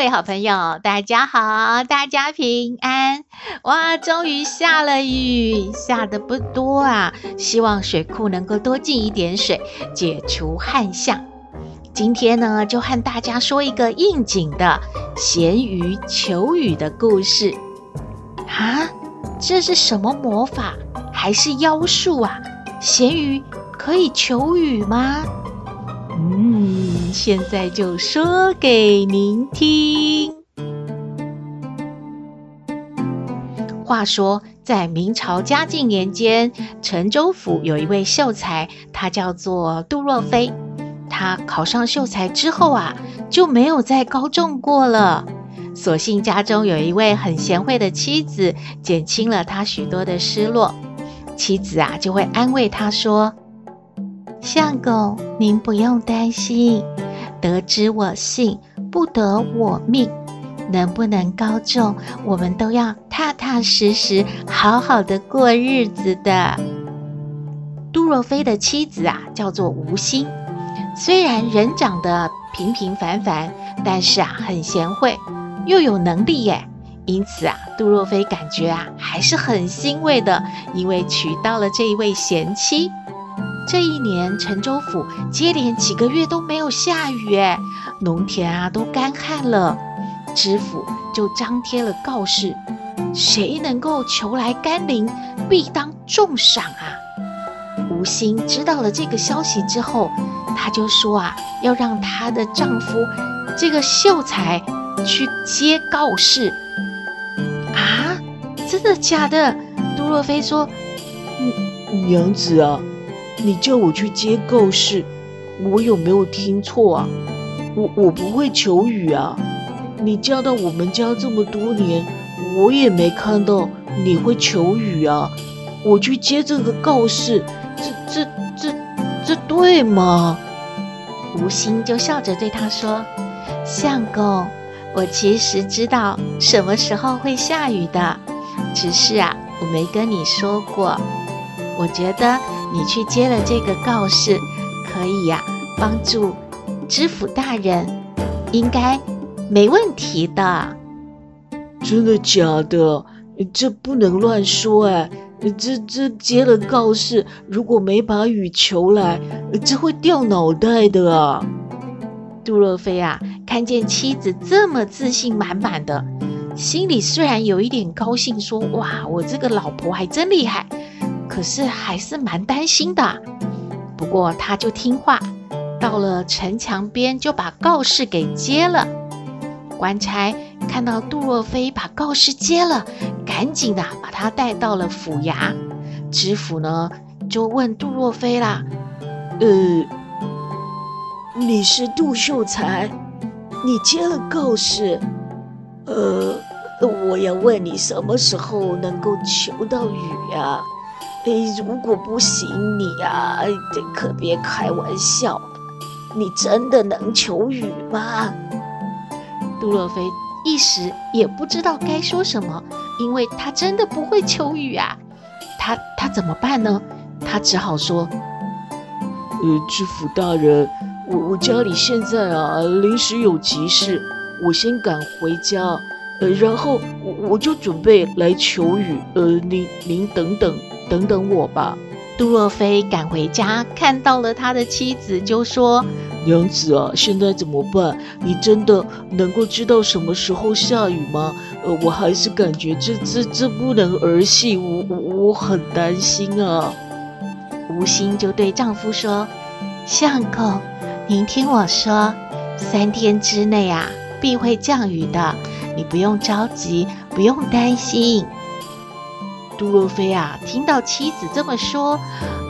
各位好朋友，大家好，大家平安！哇，终于下了雨，下的不多啊，希望水库能够多进一点水，解除旱象。今天呢，就和大家说一个应景的咸鱼求雨的故事。啊，这是什么魔法，还是妖术啊？咸鱼可以求雨吗？现在就说给您听。话说，在明朝嘉靖年间，陈州府有一位秀才，他叫做杜若飞。他考上秀才之后啊，就没有再高中过了。所幸家中有一位很贤惠的妻子，减轻了他许多的失落。妻子啊，就会安慰他说。相公，您不用担心，得之我幸，不得我命。能不能高中，我们都要踏踏实实、好好的过日子的。杜若飞的妻子啊，叫做吴心，虽然人长得平平凡凡，但是啊，很贤惠，又有能力耶。因此啊，杜若飞感觉啊，还是很欣慰的，因为娶到了这一位贤妻。这一年，陈州府接连几个月都没有下雨，哎，农田啊都干旱了。知府就张贴了告示，谁能够求来甘霖，必当重赏啊。吴心知道了这个消息之后，她就说啊，要让她的丈夫这个秀才去接告示。啊，真的假的？杜若飞说，娘子啊。你叫我去接告示，我有没有听错啊？我我不会求雨啊！你嫁到我们家这么多年，我也没看到你会求雨啊！我去接这个告示，这这这这对吗？吴心就笑着对他说：“相公，我其实知道什么时候会下雨的，只是啊，我没跟你说过。我觉得。”你去接了这个告示，可以呀、啊，帮助知府大人，应该没问题的。真的假的？这不能乱说哎！这这接了告示，如果没把雨求来，这会掉脑袋的啊！杜若飞啊，看见妻子这么自信满满的，心里虽然有一点高兴说，说哇，我这个老婆还真厉害。可是还是蛮担心的，不过他就听话，到了城墙边就把告示给接了。官差看到杜若飞把告示接了，赶紧的把他带到了府衙。知府呢就问杜若飞啦：“呃，你是杜秀才，你接了告示，呃，我要问你什么时候能够求到雨呀？”哎，如果不行你呀，这可别开玩笑。你真的能求雨吗？杜若飞一时也不知道该说什么，因为他真的不会求雨啊。他他怎么办呢？他只好说：“呃，知府大人，我我家里现在啊临时有急事，我先赶回家，呃，然后我我就准备来求雨。呃，您您等等。”等等我吧。杜若飞赶回家，看到了他的妻子，就说：“娘子啊，现在怎么办？你真的能够知道什么时候下雨吗？呃，我还是感觉这这这不能儿戏，我我我很担心啊。”吴心就对丈夫说：“相公，您听我说，三天之内啊，必会降雨的，你不用着急，不用担心。”杜若飞啊，听到妻子这么说，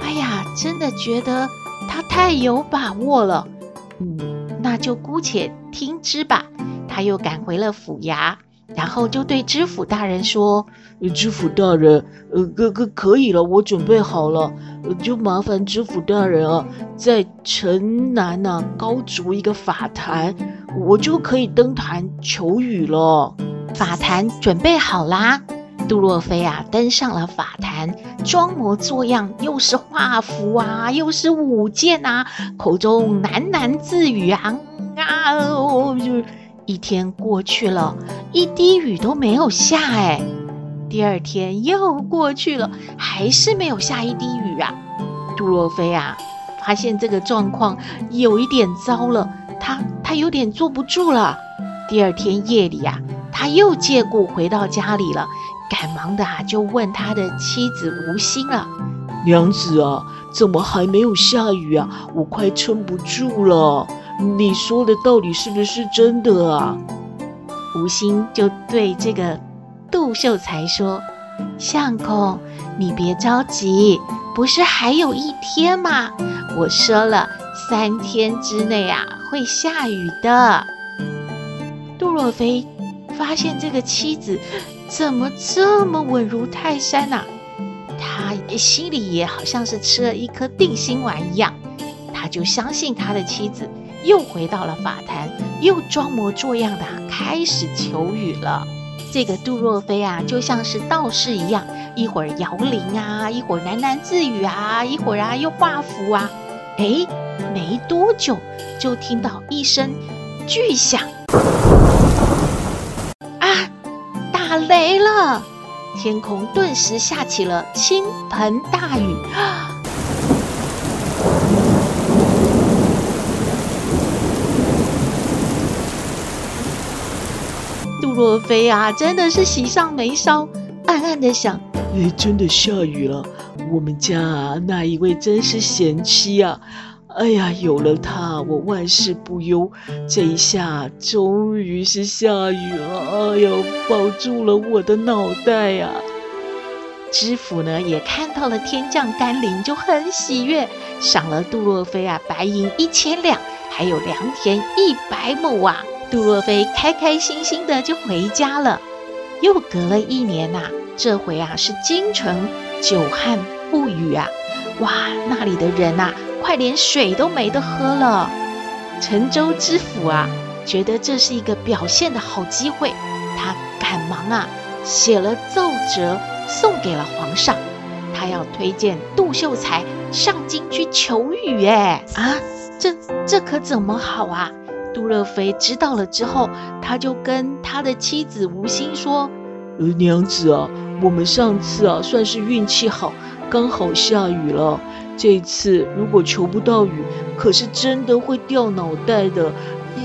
哎呀，真的觉得他太有把握了。嗯，那就姑且听之吧。他又赶回了府衙。然后就对知府大人说：“知府大人，呃，哥哥可以了，我准备好了，就麻烦知府大人啊，在城南呐高筑一个法坛，我就可以登坛求雨了。法坛准备好啦。”杜若飞啊登上了法坛，装模作样，又是画符啊，又是舞剑啊，口中喃喃自语啊啊哦就。一天过去了，一滴雨都没有下哎。第二天又过去了，还是没有下一滴雨啊。杜若飞啊，发现这个状况有一点糟了，他他有点坐不住了。第二天夜里啊，他又借故回到家里了，赶忙的啊就问他的妻子吴心了：“娘子啊，怎么还没有下雨啊？我快撑不住了。”你说的到底是不是真的啊？吴心就对这个杜秀才说：“相公，你别着急，不是还有一天吗？我说了，三天之内啊会下雨的。”杜若飞发现这个妻子怎么这么稳如泰山呐、他心里也好像是吃了一颗定心丸一样，他就相信他的妻子。又回到了法坛，又装模作样的开始求雨了。这个杜若飞啊，就像是道士一样，一会儿摇铃啊，一会儿喃喃自语啊，一会儿啊又画符啊。哎，没多久就听到一声巨响，啊，打雷了！天空顿时下起了倾盆大雨。杜若飞啊，真的是喜上眉梢，暗暗的想：哎，真的下雨了。我们家啊，那一位真是贤妻啊！哎呀，有了她，我万事不忧。这一下，终于是下雨了。哎呦，保住了我的脑袋呀！知府呢，也看到了天降甘霖，就很喜悦，赏了杜若飞啊白银一千两，还有良田一百亩啊。杜若飞开开心心的就回家了。又隔了一年呐、这回啊是京城久旱不雨啊，哇，那里的人呐、快连水都没得喝了。陈州知府啊，觉得这是一个表现的好机会，他赶忙啊写了奏折送给了皇上，他要推荐杜秀才上京去求雨。哎，啊，这这可怎么好啊？杜乐飞知道了之后，他就跟他的妻子吴心说：“呃，娘子啊，我们上次啊算是运气好，刚好下雨了。这次如果求不到雨，可是真的会掉脑袋的。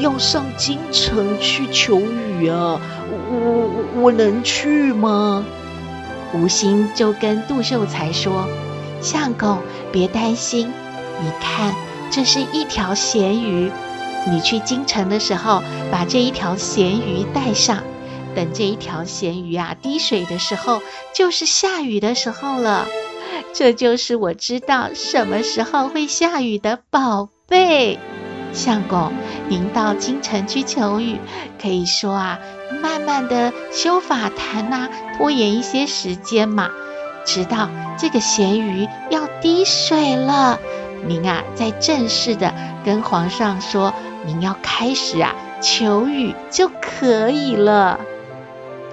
要上京城去求雨啊，我我我能去吗？”吴心就跟杜秀才说：“相公，别担心，你看，这是一条咸鱼。”你去京城的时候，把这一条咸鱼带上。等这一条咸鱼啊滴水的时候，就是下雨的时候了。这就是我知道什么时候会下雨的宝贝。相公，您到京城去求雨，可以说啊，慢慢的修法坛呐，拖延一些时间嘛。直到这个咸鱼要滴水了，您啊再正式的跟皇上说。您要开始啊，求雨就可以了。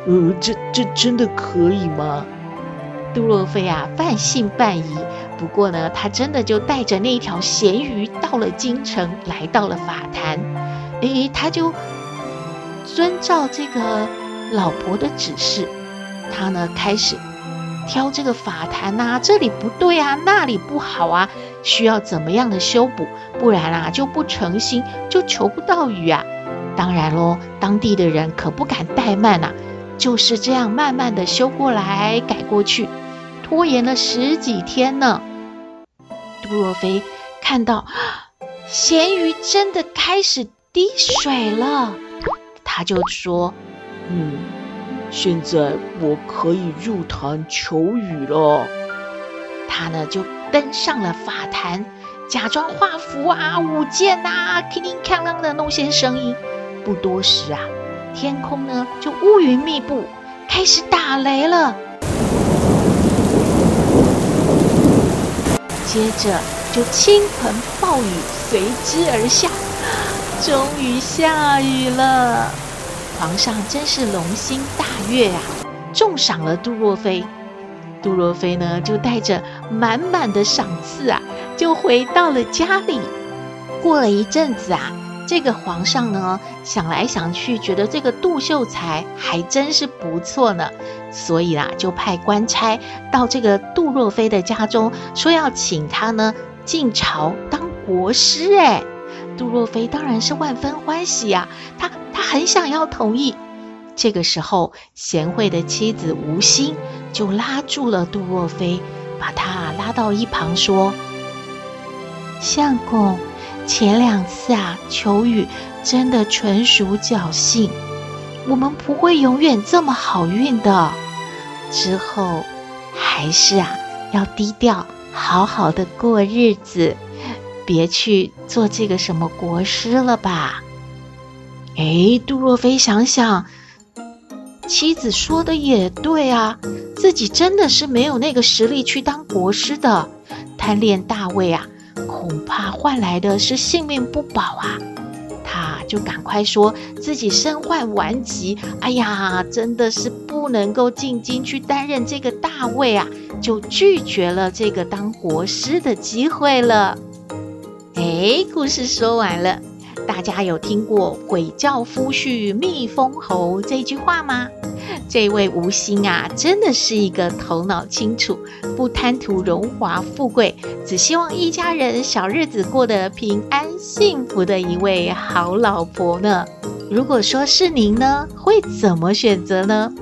呃，这这真的可以吗？杜若飞啊，半信半疑。不过呢，他真的就带着那一条咸鱼到了京城，来到了法坛。诶，他就遵照这个老婆的指示，他呢开始。挑这个法坛呐，这里不对啊，那里不好啊，需要怎么样的修补？不然啊就不成心，就求不到雨啊。当然喽，当地的人可不敢怠慢啊，就是这样慢慢的修过来改过去，拖延了十几天呢。杜若飞看到咸鱼真的开始滴水了，他就说：“嗯。”现在我可以入坛求雨了。他呢就登上了法坛，假装画符啊、舞剑啊，叮叮哐啷的弄些声音。不多时啊，天空呢就乌云密布，开始打雷了。接着就倾盆暴雨随之而下，终于下雨了。皇上真是龙心大悦啊，重赏了杜若妃。杜若妃呢，就带着满满的赏赐啊，就回到了家里。过了一阵子啊，这个皇上呢，想来想去，觉得这个杜秀才还真是不错呢。所以啦，就派官差到这个杜若飞的家中，说要请他呢进朝当国师。哎，杜若飞当然是万分欢喜呀，她她很想要同意。这个时候，贤惠的妻子吴心就拉住了杜若飞，把她拉到一旁说：“相公，前两次啊求雨真的纯属侥幸，我们不会永远这么好运的。”之后，还是啊，要低调，好好的过日子，别去做这个什么国师了吧。哎，杜若飞想想，妻子说的也对啊，自己真的是没有那个实力去当国师的，贪恋大位啊，恐怕换来的是性命不保啊。他就赶快说自己身患顽疾，哎呀，真的是不能够进京去担任这个大位啊，就拒绝了这个当国师的机会了。哎，故事说完了，大家有听过“鬼叫夫婿蜜封侯”这句话吗？这位吴心啊，真的是一个头脑清楚、不贪图荣华富贵，只希望一家人小日子过得平安幸福的一位好老婆呢。如果说是您呢，会怎么选择呢？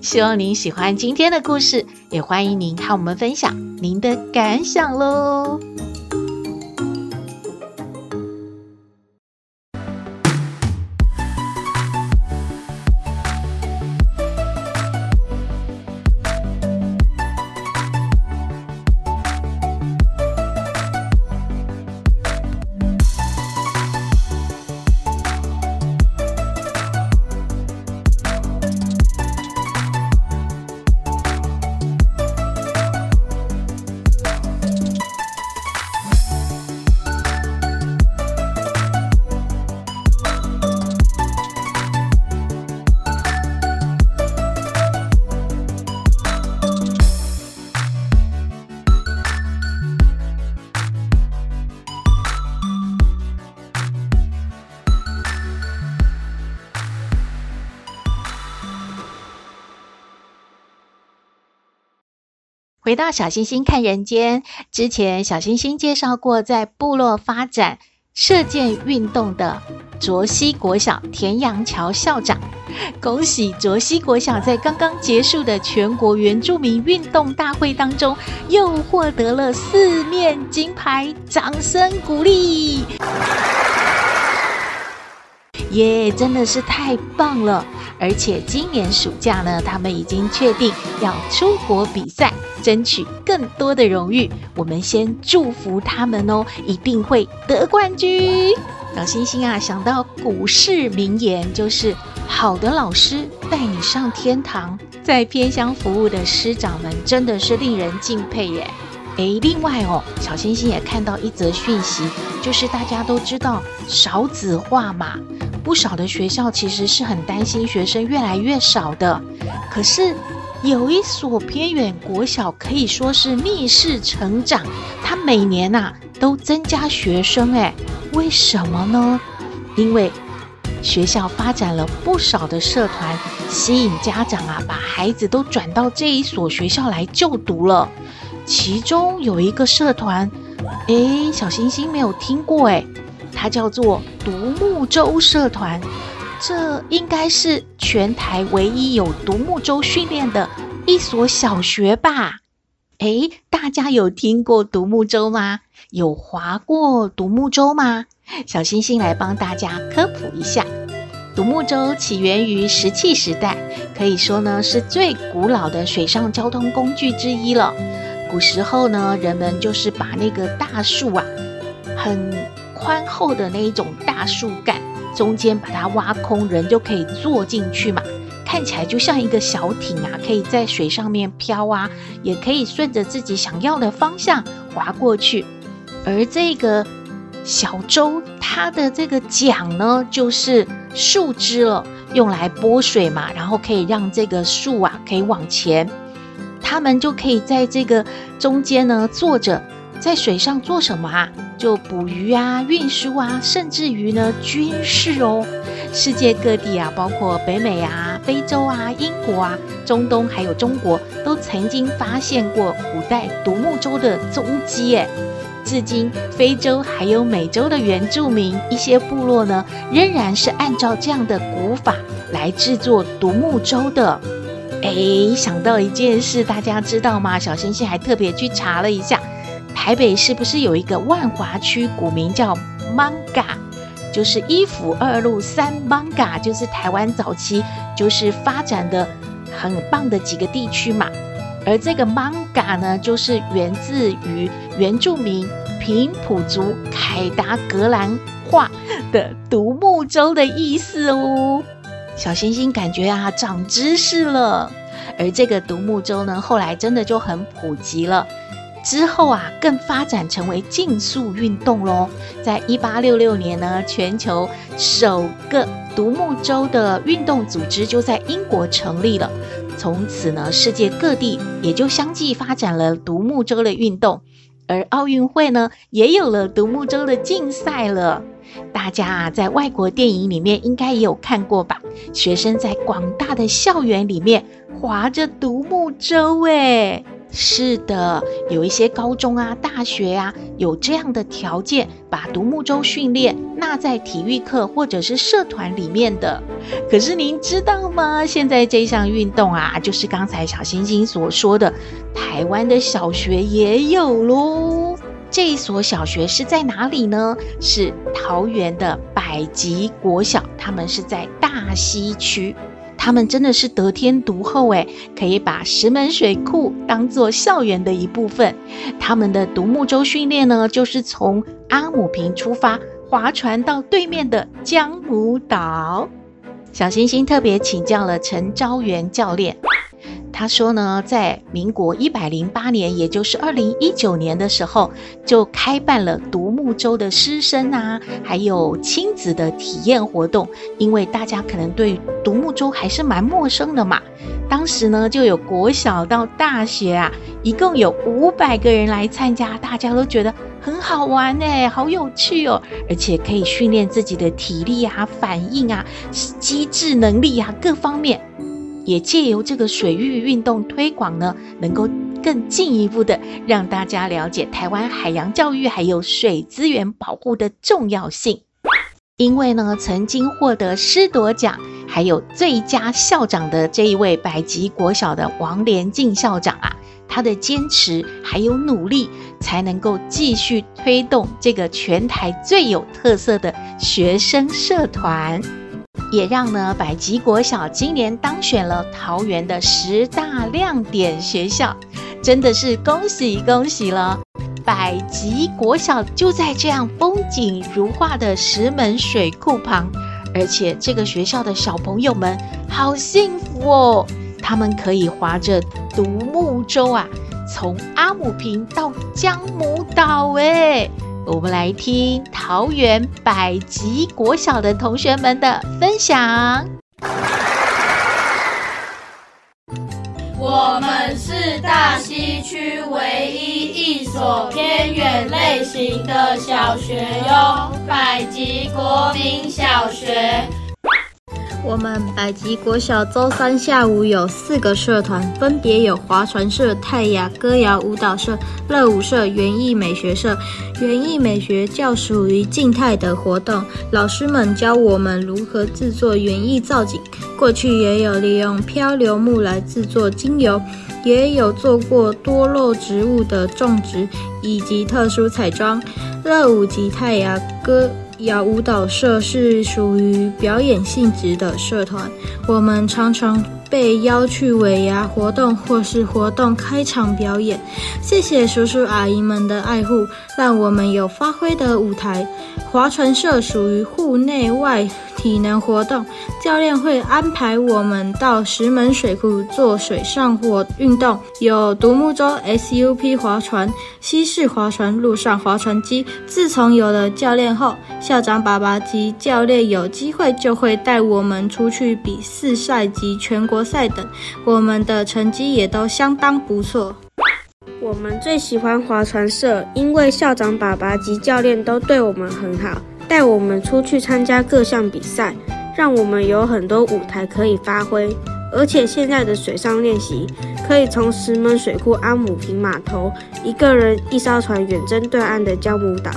希望您喜欢今天的故事，也欢迎您和我们分享您的感想喽。回到小星星看人间之前，小星星介绍过在部落发展射箭运动的卓西国小田阳桥校长。恭喜卓西国小在刚刚结束的全国原住民运动大会当中，又获得了四面金牌，掌声鼓励！耶，真的是太棒了！而且今年暑假呢，他们已经确定要出国比赛，争取更多的荣誉。我们先祝福他们哦，一定会得冠军。小星星啊，想到古市名言，就是好的老师带你上天堂。在偏乡服务的师长们，真的是令人敬佩耶。诶，另外哦，小星星也看到一则讯息，就是大家都知道少子化嘛。不少的学校其实是很担心学生越来越少的，可是有一所偏远国小可以说是逆势成长，它每年呐、都增加学生，诶，为什么呢？因为学校发展了不少的社团，吸引家长啊把孩子都转到这一所学校来就读了。其中有一个社团，诶，小星星没有听过，诶。它叫做独木舟社团，这应该是全台唯一有独木舟训练的一所小学吧？诶，大家有听过独木舟吗？有划过独木舟吗？小星星来帮大家科普一下，独木舟起源于石器时代，可以说呢是最古老的水上交通工具之一了。古时候呢，人们就是把那个大树啊。很宽厚的那一种大树干，中间把它挖空，人就可以坐进去嘛。看起来就像一个小艇啊，可以在水上面飘啊，也可以顺着自己想要的方向划过去。而这个小舟，它的这个桨呢，就是树枝了，用来拨水嘛，然后可以让这个树啊可以往前。他们就可以在这个中间呢坐着，在水上做什么啊？就捕鱼啊、运输啊，甚至于呢军事哦。世界各地啊，包括北美啊、非洲啊、英国啊、中东还有中国，都曾经发现过古代独木舟的踪迹。诶，至今非洲还有美洲的原住民一些部落呢，仍然是按照这样的古法来制作独木舟的。诶，想到一件事，大家知道吗？小星星还特别去查了一下，台北是不是有一个万华区，古名叫 Manga，就是一府二路三 Manga，就是台湾早期就是发展的很棒的几个地区嘛。而这个 Manga 呢，就是源自于原住民平埔族凯达格兰话的独木舟的意思哦。小星星感觉啊，长知识了。而这个独木舟呢，后来真的就很普及了。之后啊，更发展成为竞速运动喽。在一八六六年呢，全球首个独木舟的运动组织就在英国成立了。从此呢，世界各地也就相继发展了独木舟的运动。而奥运会呢，也有了独木舟的竞赛了。大家啊，在外国电影里面应该也有看过吧？学生在广大的校园里面划着独木舟，哎，是的，有一些高中啊、大学啊，有这样的条件，把独木舟训练纳在体育课或者是社团里面的。可是您知道吗？现在这项运动啊，就是刚才小星星所说的，台湾的小学也有喽。这一所小学是在哪里呢？是桃园的百吉国小，他们是在大溪区。他们真的是得天独厚诶，可以把石门水库当做校园的一部分。他们的独木舟训练呢，就是从阿姆坪出发，划船到对面的江母岛。小星星特别请教了陈昭元教练。他说呢，在民国一百零八年，也就是二零一九年的时候，就开办了独木舟的师生啊，还有亲子的体验活动。因为大家可能对独木舟还是蛮陌生的嘛。当时呢，就有国小到大学啊，一共有五百个人来参加，大家都觉得很好玩哎，好有趣哦，而且可以训练自己的体力啊、反应啊、机智能力啊各方面。也借由这个水域运动推广呢，能够更进一步的让大家了解台湾海洋教育还有水资源保护的重要性。因为呢，曾经获得师铎奖还有最佳校长的这一位百吉国小的王连进校长啊，他的坚持还有努力，才能够继续推动这个全台最有特色的学生社团。也让呢百吉国小今年当选了桃园的十大亮点学校，真的是恭喜恭喜了！百吉国小就在这样风景如画的石门水库旁，而且这个学校的小朋友们好幸福哦，他们可以划着独木舟啊，从阿姆坪到江母岛哎。我们来听桃园百吉国小的同学们的分享。我们是大溪区唯一一所偏远类型的小学哟，百吉国民小学。我们百吉国小周三下午有四个社团，分别有划船社、泰雅歌谣舞蹈社、乐舞社、园艺美学社。园艺美学较属于静态的活动，老师们教我们如何制作园艺造景。过去也有利用漂流木来制作精油，也有做过多肉植物的种植以及特殊彩妆。乐舞及泰雅歌雅舞蹈社是属于表演性质的社团，我们常常被邀去尾牙活动或是活动开场表演。谢谢叔叔阿姨们的爱护，让我们有发挥的舞台。划船社属于户内外体能活动，教练会安排我们到石门水库做水上活运动，有独木舟、SUP 划船、西式划船、陆上划船机。自从有了教练后，校长爸爸及教练有机会就会带我们出去比四赛及全国赛等，我们的成绩也都相当不错。我们最喜欢划船社，因为校长爸爸及教练都对我们很好，带我们出去参加各项比赛，让我们有很多舞台可以发挥。而且现在的水上练习，可以从石门水库阿姆坪码头，一个人一艘船远征对岸的礁母岛。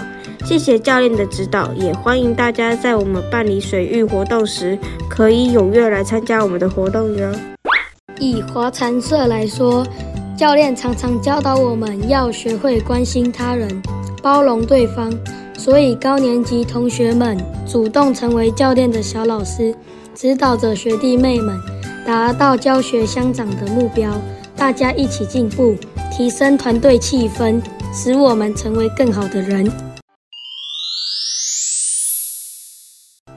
谢谢教练的指导，也欢迎大家在我们办理水域活动时，可以踊跃来参加我们的活动哟。以划船社来说。教练常常教导我们要学会关心他人、包容对方，所以高年级同学们主动成为教练的小老师，指导着学弟妹们达到教学相长的目标。大家一起进步，提升团队气氛，使我们成为更好的人。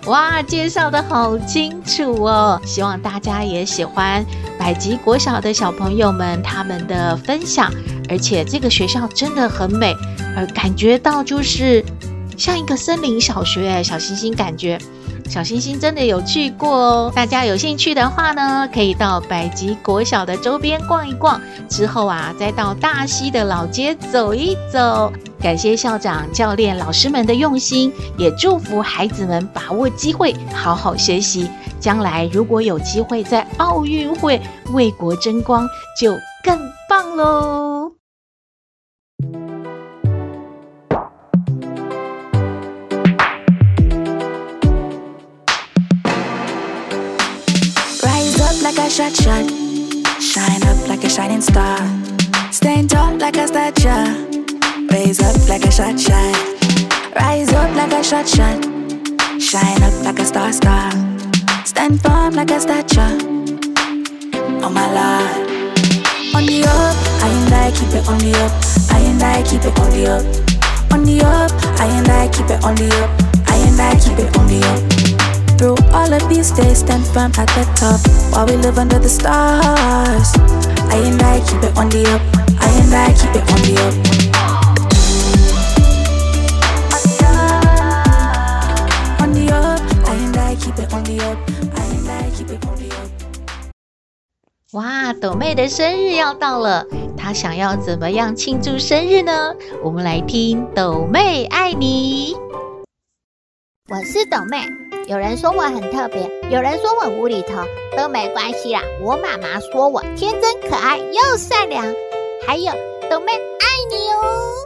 哇，介绍的好清楚哦！希望大家也喜欢百吉国小的小朋友们他们的分享，而且这个学校真的很美，而感觉到就是像一个森林小学。小星星感觉，小星星真的有去过哦。大家有兴趣的话呢，可以到百吉国小的周边逛一逛，之后啊，再到大溪的老街走一走。感谢校长、教练、老师们的用心，也祝福孩子们把握机会，好好学习。将来如果有机会在奥运会为国争光，就更棒喽 like a shot shot, shine up like a shining star, stand tall like a statue. Raise up like a shot shot. Rise up like a shot shot. Shine up like a star star. Stand firm like a statue. Oh my lord. On the up, I and I keep it on the up. I and I keep it on the up. On the up, I and I keep it on the up. I and I keep it on the up. Through all of these days, stand firm at the top while we live under the stars. I and I keep it on the up. I and I keep it on the up. 哇，斗妹的生日要到了，她想要怎么样庆祝生日呢？我们来听斗妹爱你。我是斗妹，有人说我很特别，有人说我无厘头，都没关系啦。我妈妈说我天真可爱又善良，还有斗妹爱你哦。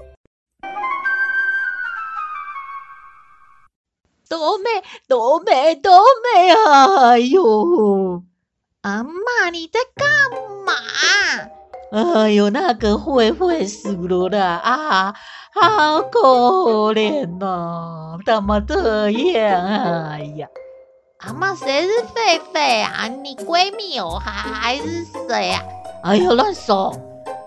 斗妹，斗妹，斗妹啊！哎呦。阿妈，你在干嘛？哎呦，那个慧慧死了啦！啊，好可怜呐、啊，怎么这样？哎呀，阿妈，谁是狒狒啊？你闺蜜哦，还还是谁啊？哎呦，乱说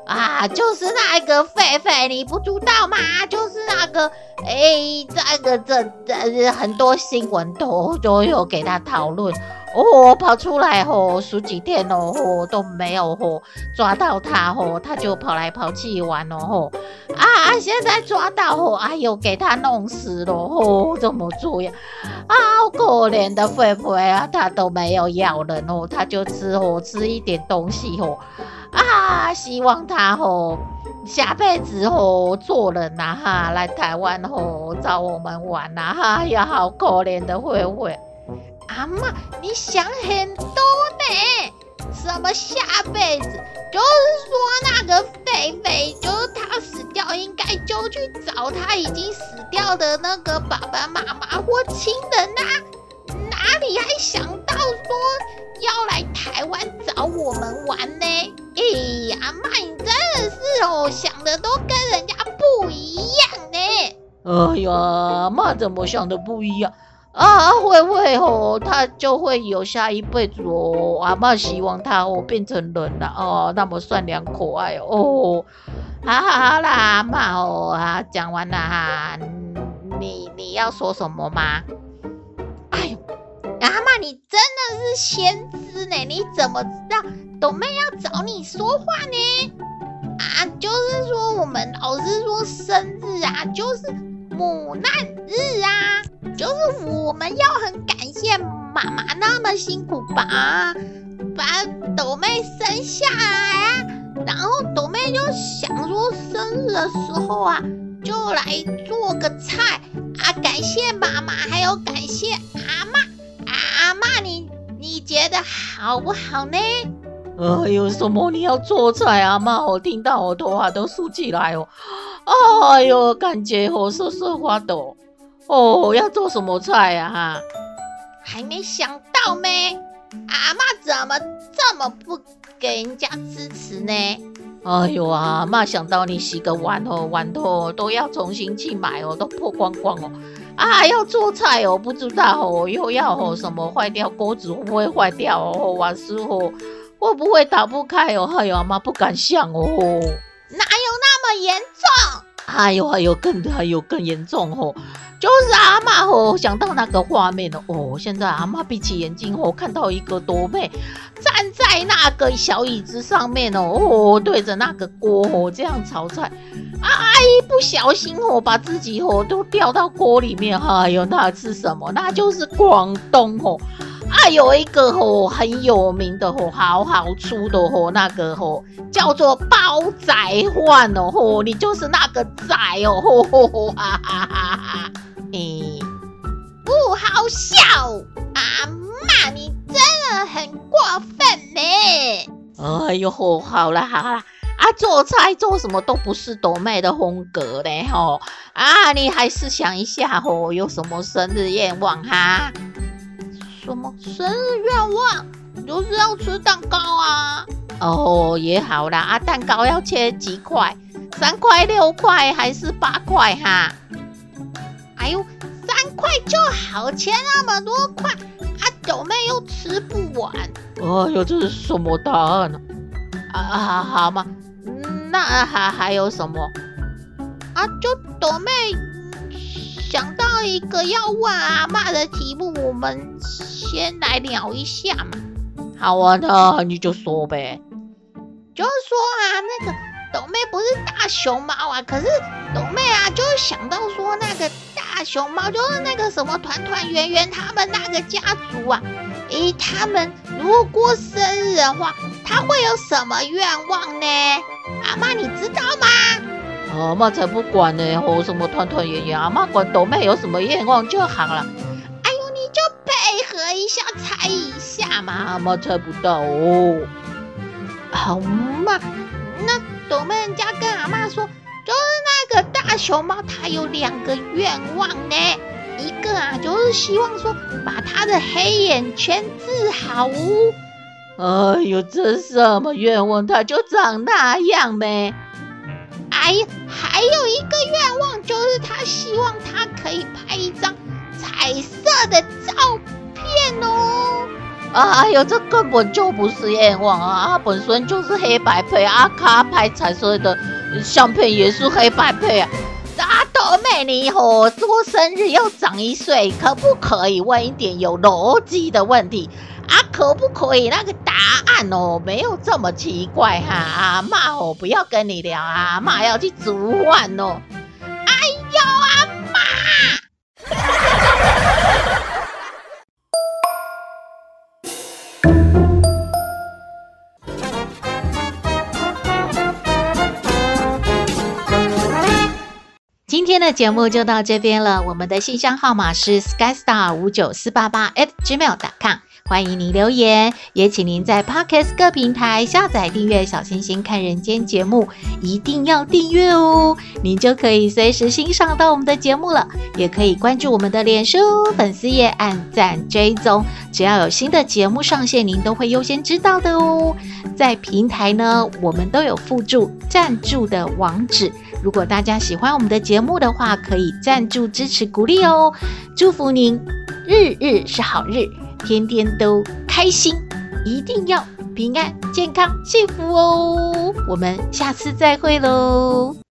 啊！就是那个狒狒，你不知道吗？就是那个，哎，这个这这很多新闻都都有给他讨论。哦，跑出来吼，十几天哦，吼都没有吼抓到他吼，他就跑来跑去玩哦吼啊！现在抓到吼，哎呦，给他弄死了吼，怎么做呀？啊，好可怜的狒狒啊，他都没有咬人哦，他就吃吼吃一点东西吼啊，希望他吼下辈子吼做人呐哈，来台湾吼找我们玩呐哈，哎呀，好可怜的狒狒。阿妈，你想很多呢？什么下辈子？就是说那个狒狒，就是他死掉，应该就去找他已经死掉的那个爸爸妈妈或亲人呐。哪里还想到说要来台湾找我们玩呢？哎，阿妈，你真的是哦，想的都跟人家不一样呢。哎呀，阿嬷怎么想的不一样？啊，会会哦，他就会有下一辈子哦。阿嬷希望他哦变成人了哦，那么善良可爱哦。好好好啦，阿嬷哦啊，讲完了哈，你你要说什么吗？哎呦，阿嬷你真的是先知呢，你怎么知道斗妹要找你说话呢？啊，就是说我们老师说生日啊，就是母难日啊。就是我们要很感谢妈妈那么辛苦把把斗妹生下来啊，然后斗妹就想说生日的时候啊，就来做个菜啊，感谢妈妈，还有感谢阿嬷。阿妈，你你觉得好不好呢？哎呦，什么你要做菜啊？妈，我听到我头发都竖起来哦。哎呦，感觉好瑟瑟发抖。哦，要做什么菜呀？哈，还没想到咩？阿妈怎么这么不给人家支持呢？哎呦啊，阿妈想到你洗个碗哦，碗头都要重新去买哦，都破光光哦。啊，要做菜哦，不知道哦，又要哦什么坏掉锅子会不会坏掉哦？瓦斯哦会不会打不开哦？哎呦，阿妈不敢想哦。哪有那么严重？哎呦，哎呦更还有更严重哦。就是阿妈哦，想到那个画面了哦。现在阿妈闭起眼睛哦，看到一个多妹站在那个小椅子上面哦，哦，对着那个锅哦这样炒菜，哎，不小心哦，把自己哦都掉到锅里面。哎呦，那是什么？那就是广东哦。啊，有一个吼很有名的吼，好好出的吼，那个吼叫做煲仔饭哦，吼你就是那个仔哦，吼吼吼哈哈哈哈！诶，不好笑，阿妈你真的很过分呢！哎呦吼，好啦好啦，啊做菜做什么都不是斗妹的风格嘞吼，啊你还是想一下吼，有什么生日愿望哈？什么生日愿望？就是要吃蛋糕啊！哦，也好啦，啊，蛋糕要切几块？三块、六块还是八块哈？哎呦，三块就好，切那么多块，啊，九妹又吃不完。哎呦，这是什么答案呢？啊？啊，好嘛，那还还有什么？啊，就朵妹想到一个要问阿妈的题目，我们。先来聊一下嘛，好啊，那你就说呗。就是说啊，那个豆妹不是大熊猫啊，可是豆妹啊，就是想到说那个大熊猫，就是那个什么团团圆圆他们那个家族啊，诶，他们如果过生日的话，他会有什么愿望呢？阿妈你知道吗？阿妈才不管呢，哦，什么团团圆圆，阿妈管豆妹有什么愿望就好了。就配合一下猜一下嘛，阿嬷猜不到哦。好嘛，那斗妹人家跟阿妈说，就是那个大熊猫，它有两个愿望呢。一个啊，就是希望说把它的黑眼圈治好哦。哎呦，这什么愿望？它就长那样呗。哎呀，还有一个愿望，就是他希望他可以拍一张彩色的照片。哦！哎呦，这根本就不是愿望啊！它本身就是黑白配啊，卡拍彩色的相片也是黑白配啊。啊，斗妹你好，过生日又长一岁，可不可以问一点有逻辑的问题啊？可不可以那个答案哦，没有这么奇怪哈？阿嬷哦，不要跟你聊啊，阿嬷要去煮饭哦。今天的节目就到这边了。我们的信箱号码是 skystar 五九四八八 at gmail.com，欢迎您留言，也请您在 Podcast 各平台下载订阅《小星星看人间》节目，一定要订阅哦，您就可以随时欣赏到我们的节目了。也可以关注我们的脸书粉丝页，按赞追踪，只要有新的节目上线，您都会优先知道的哦。在平台呢，我们都有附注赞助的网址。如果大家喜欢我们的节目的话，可以赞助支持鼓励哦，祝福您日日是好日，天天都开心，一定要平安、健康、幸福哦！我们下次再会喽。